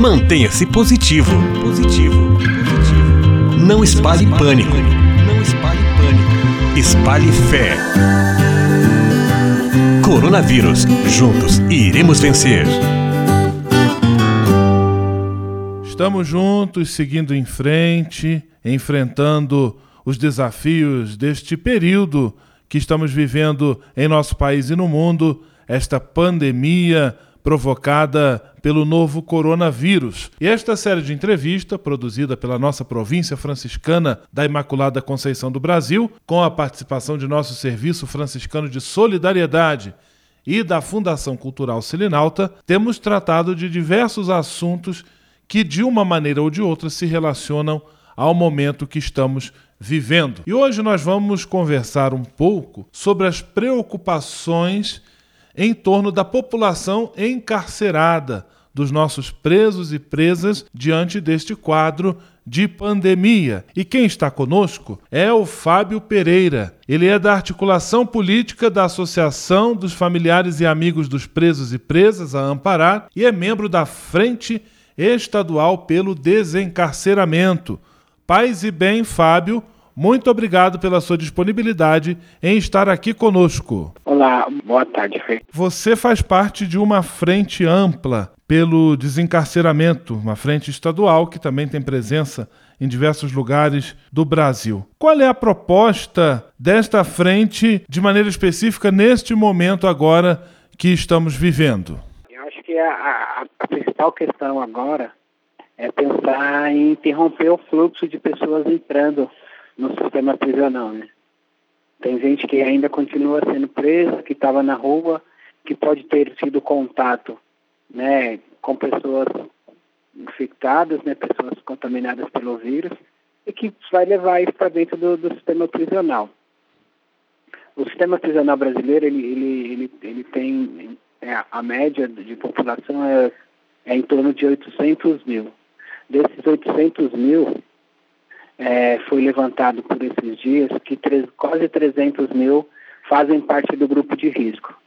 Mantenha-se positivo. Positivo. Positivo. Não espalhe pânico. Não espalhe pânico. Espalhe fé. Coronavírus. Juntos iremos vencer. Estamos juntos, seguindo em frente, enfrentando os desafios deste período que estamos vivendo em nosso país e no mundo, esta pandemia provocada pelo novo coronavírus. E esta série de entrevista, produzida pela nossa província franciscana da Imaculada Conceição do Brasil, com a participação de nosso Serviço Franciscano de Solidariedade e da Fundação Cultural Selinalta, temos tratado de diversos assuntos que, de uma maneira ou de outra, se relacionam ao momento que estamos vivendo. E hoje nós vamos conversar um pouco sobre as preocupações em torno da população encarcerada, dos nossos presos e presas diante deste quadro de pandemia. E quem está conosco é o Fábio Pereira. Ele é da articulação política da Associação dos Familiares e Amigos dos Presos e Presas, a Amparar, e é membro da Frente Estadual pelo Desencarceramento. Paz e bem, Fábio. Muito obrigado pela sua disponibilidade em estar aqui conosco. Olá, boa tarde. Você faz parte de uma frente ampla pelo desencarceramento, uma frente estadual que também tem presença em diversos lugares do Brasil. Qual é a proposta desta frente, de maneira específica, neste momento agora que estamos vivendo? Eu acho que a, a, a principal questão agora é pensar em interromper o fluxo de pessoas entrando no sistema prisional, né? Tem gente que ainda continua sendo presa, que estava na rua, que pode ter tido contato, né, com pessoas infectadas, né, pessoas contaminadas pelo vírus, e que vai levar isso para dentro do, do, sistema prisional. O sistema prisional brasileiro, ele, ele, ele, ele tem, é, a média de população é, é em torno de 800 mil. Desses 800 mil, é, foi levantado por esses dias que quase 300 mil fazem parte do grupo de risco.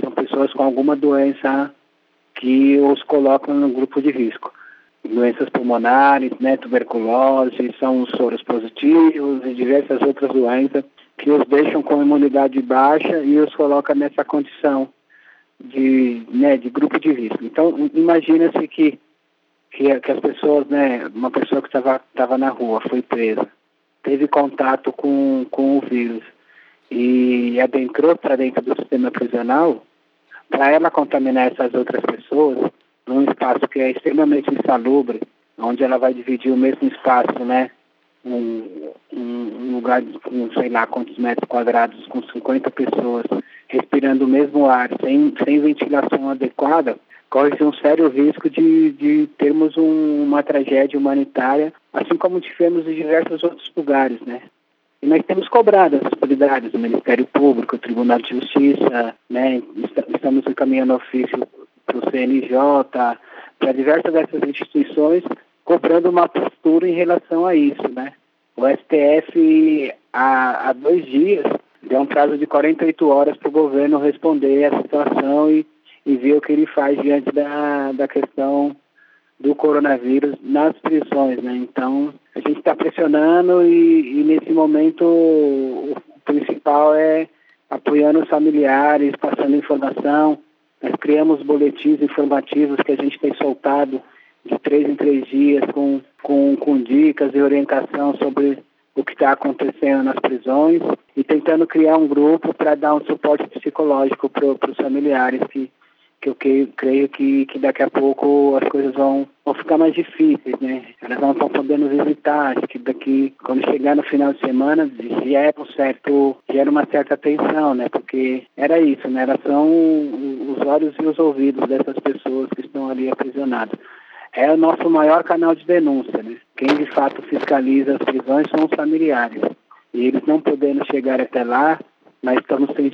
São pessoas com alguma doença que os colocam no grupo de risco. Doenças pulmonares, né, tuberculose, são soros positivos e diversas outras doenças que os deixam com imunidade baixa e os colocam nessa condição de, né, de grupo de risco. Então, imagina-se que que, que as pessoas, né, uma pessoa que estava tava na rua, foi presa, teve contato com, com o vírus e adentrou para dentro do sistema prisional, para ela contaminar essas outras pessoas, num espaço que é extremamente insalubre, onde ela vai dividir o mesmo espaço, né, um, um lugar com sei lá quantos metros quadrados, com 50 pessoas respirando o mesmo ar, sem, sem ventilação adequada, corre-se um sério risco de, de termos um, uma tragédia humanitária, assim como tivemos em diversos outros lugares, né? E nós temos cobrado as autoridades, o Ministério Público, o Tribunal de Justiça, né? Estamos encaminhando ofício para o CNJ, para diversas dessas instituições, cobrando uma postura em relação a isso, né? O STF, há, há dois dias, deu um prazo de 48 horas para o governo responder a situação e e ver o que ele faz diante da, da questão do coronavírus nas prisões, né? Então, a gente está pressionando e, e, nesse momento o, principal é apoiando os familiares, passando informação. Nós criamos boletins informativos que a gente tem soltado de três em três dias com, com, com dicas e orientação sobre o que está acontecendo nas prisões e tentando criar um grupo para dar um suporte psicológico para os familiares que que eu creio, creio que, que daqui a pouco as coisas vão, vão ficar mais difíceis, né? Elas não estão podendo visitar, acho que daqui, quando chegar no final de semana, gera um certo, gera uma certa tensão, né? Porque era isso, né? Elas são os olhos e os ouvidos dessas pessoas que estão ali aprisionadas. É o nosso maior canal de denúncia, né? Quem de fato fiscaliza as prisões são os familiares. E eles não podendo chegar até lá, nós estamos sem,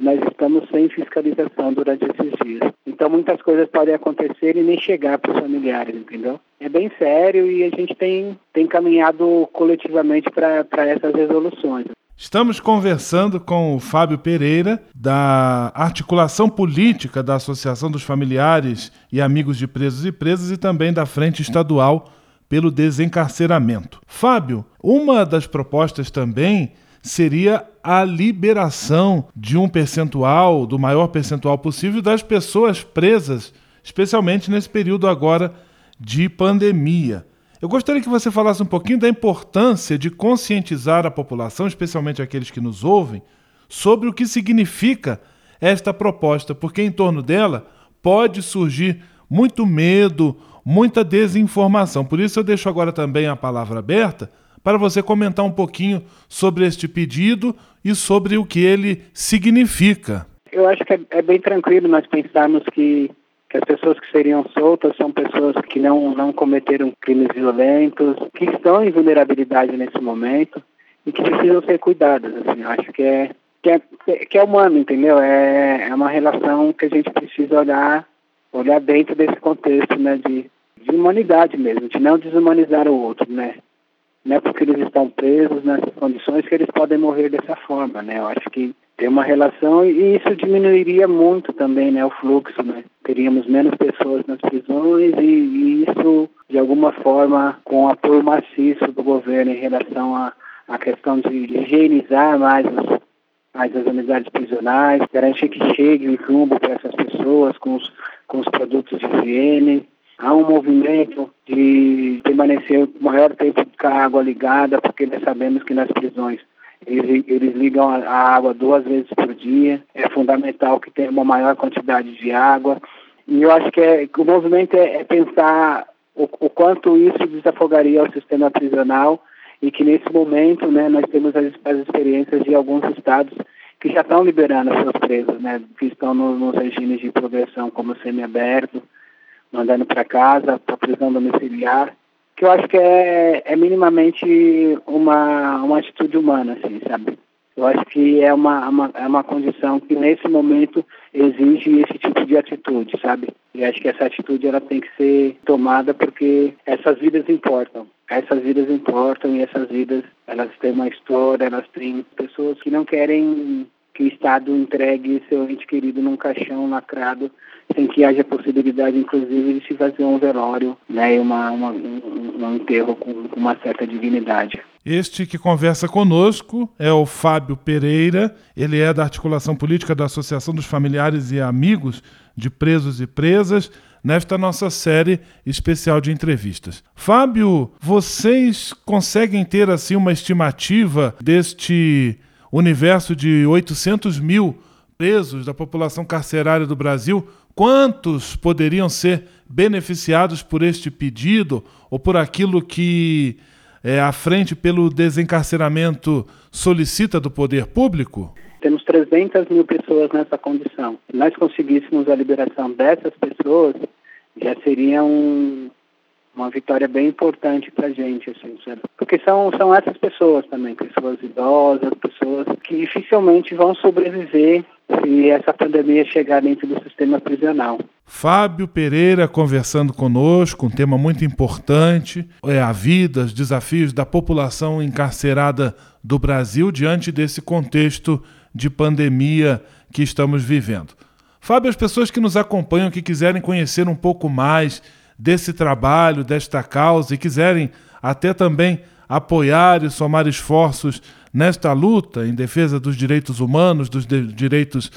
nós estamos sem fiscalização durante esses dias. Então muitas coisas podem acontecer e nem chegar para os familiares, entendeu? É bem sério e a gente tem, tem caminhado coletivamente para essas resoluções. Estamos conversando com o Fábio Pereira, da articulação política da Associação dos Familiares e Amigos de Presos e Presas e também da Frente Estadual pelo Desencarceramento. Fábio, uma das propostas também seria a liberação de um percentual, do maior percentual possível, das pessoas presas, especialmente nesse período agora de pandemia. Eu gostaria que você falasse um pouquinho da importância de conscientizar a população, especialmente aqueles que nos ouvem, sobre o que significa esta proposta, porque em torno dela pode surgir muito medo, muita desinformação. Por isso eu deixo agora também a palavra aberta para você comentar um pouquinho sobre este pedido e sobre o que ele significa. Eu acho que é, é bem tranquilo nós pensarmos que que as pessoas que seriam soltas são pessoas que não, não cometeram crimes violentos, que estão em vulnerabilidade nesse momento e que precisam ser cuidadas. Assim, eu acho que é, que é, que é humano, entendeu? É, é uma relação que a gente precisa olhar, olhar dentro desse contexto né, de, de humanidade mesmo, de não desumanizar o outro, né? Não é porque eles estão presos nessas condições que eles podem morrer dessa forma, né? Eu acho que tem uma relação e isso diminuiria muito também, né, o fluxo, né? Teríamos menos pessoas nas prisões e, e isso, de alguma forma, com o apoio maciço do governo em relação à a, a, questão de higienizar mais os, mais as unidades prisionais, garantir que chegue o chumbo para essas pessoas com os, com os produtos de higiene. Há um movimento de permanecer o maior tempo com a água ligada, porque nós sabemos que nas prisões eles, eles ligam a, a água duas vezes por dia. É fundamental que tenha uma maior quantidade de água. E eu acho que, é, o movimento é, é pensar o, o, quanto isso desafogaria o sistema prisional e que nesse momento né, nós temos as, as experiências de alguns estados que já estão liberando seus presos, né, que estão no, nos regimes de progressão como semiaberto, mandando para casa, para prisão domiciliar que eu acho que é, é minimamente uma, uma atitude humana, assim, sabe? Eu acho que é uma, uma, é uma condição que nesse momento exige esse tipo de atitude, sabe? E acho que essa atitude ela tem que ser tomada porque essas vidas importam. Essas vidas importam e essas vidas elas têm uma história, elas têm pessoas que não querem que o Estado entregue seu ente querido num caixão lacrado sem que haja possibilidade, inclusive, de se fazer um velório né, e uma, uma um, um enterro com, com uma certa dignidade. Este que conversa conosco é o Fábio Pereira, ele é da articulação política da Associação dos Familiares e Amigos de Presos e Presas, nesta nossa série especial de entrevistas. Fábio, vocês conseguem ter assim uma estimativa deste universo de 800 mil presos da população carcerária do Brasil? quantos poderiam ser beneficiados por este pedido ou por aquilo que é, a frente pelo desencarceramento solicita do poder público? Temos 300 mil pessoas nessa condição. Se nós conseguíssemos a liberação dessas pessoas, já seria um, uma vitória bem importante para gente, assim, sabe? Porque são, são essas pessoas também, pessoas idosas, pessoas que dificilmente vão sobreviver se essa pandemia chegar dentro do sistema prisional. Fábio Pereira conversando conosco, um tema muito importante, é a vida, os desafios da população encarcerada do Brasil diante desse contexto de pandemia que estamos vivendo. Fábio, as pessoas que nos acompanham, que quiserem conhecer um pouco mais desse trabalho, desta causa e quiserem até também apoiar e somar esforços nesta luta em defesa dos direitos humanos, dos direitos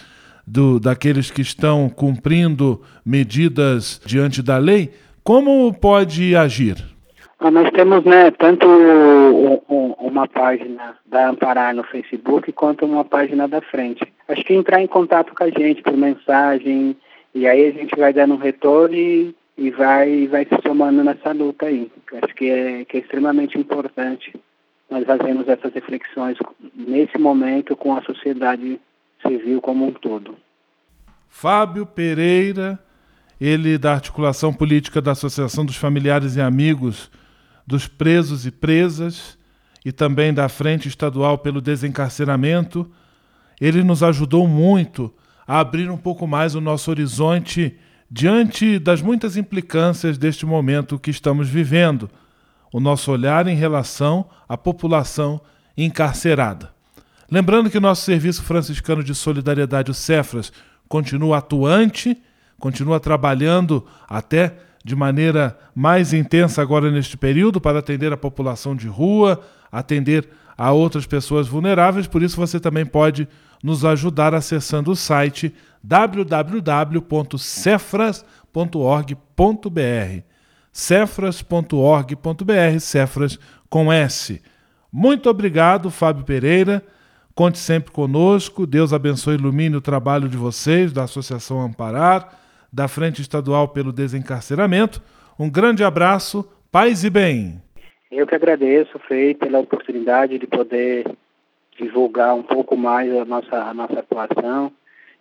do, daqueles que estão cumprindo medidas diante da lei, como pode agir? Ah, nós temos né, tanto uma página da Amparar no Facebook quanto uma página da frente. Acho que entrar em contato com a gente por mensagem e aí a gente vai dando um retorno e, e vai, vai se somando nessa luta aí. Acho que é, que é extremamente importante nós fazemos essas reflexões nesse momento com a sociedade civil como um todo. Fábio Pereira, ele da articulação política da Associação dos Familiares e Amigos dos Presos e Presas e também da Frente Estadual pelo Desencarceramento, ele nos ajudou muito a abrir um pouco mais o nosso horizonte diante das muitas implicâncias deste momento que estamos vivendo o nosso olhar em relação à população encarcerada. Lembrando que nosso Serviço Franciscano de Solidariedade, o Cefras, continua atuante, continua trabalhando até de maneira mais intensa agora neste período para atender a população de rua, atender a outras pessoas vulneráveis, por isso você também pode nos ajudar acessando o site www.cefras.org.br. cefras.org.br, Cefras com S. Muito obrigado, Fábio Pereira. Conte sempre conosco. Deus abençoe e ilumine o trabalho de vocês, da Associação Amparar, da Frente Estadual pelo Desencarceramento. Um grande abraço, paz e bem. Eu que agradeço, Frei, pela oportunidade de poder divulgar um pouco mais a nossa, a nossa atuação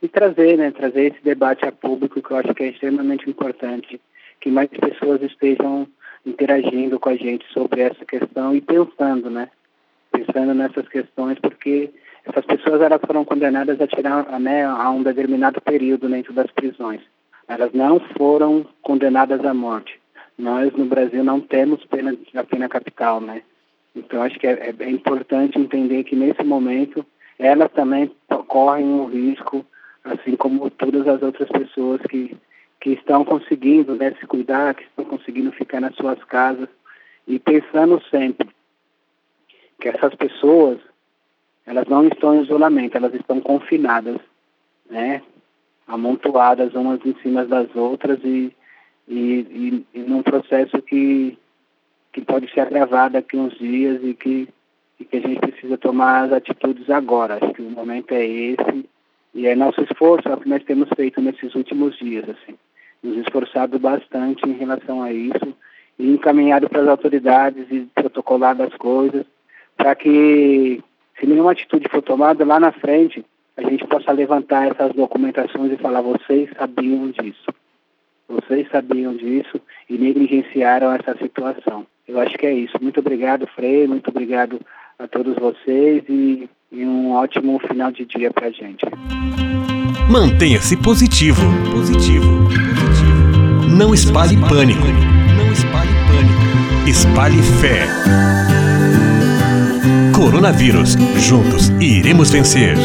e trazer, né, trazer esse debate a público que eu acho que é extremamente importante, que mais pessoas estejam interagindo com a gente sobre essa questão e pensando, né, pensando nessas questões, porque essas pessoas elas foram condenadas a tirar, né, a um determinado período dentro das prisões. Elas não foram condenadas à morte. Nós no Brasil não temos pena a pena capital, né? Então acho que é, é importante entender que nesse momento elas também correm um risco, assim como todas as outras pessoas que que estão conseguindo né, se cuidar, que estão conseguindo ficar nas suas casas e pensando sempre que essas pessoas elas não estão em isolamento, elas estão confinadas, né, amontoadas umas em cima das outras e e, e, e num processo que, que pode se agravar daqui uns dias e que, e que a gente precisa tomar as atitudes agora. Acho que o momento é esse e é nosso esforço, é o que nós temos feito nesses últimos dias, assim, nos esforçado bastante em relação a isso e encaminhado para as autoridades e protocolado as coisas para que, se nenhuma atitude for tomada lá na frente, a gente possa levantar essas documentações e falar: vocês sabiam disso. Vocês sabiam disso e negligenciaram essa situação. Eu acho que é isso. Muito obrigado, Frei. Muito obrigado a todos vocês e, e um ótimo final de dia para a gente. Mantenha-se positivo. Positivo. Positivo. Não espalhe pânico. Não espalhe pânico. Espalhe fé. Coronavírus. Juntos iremos vencer.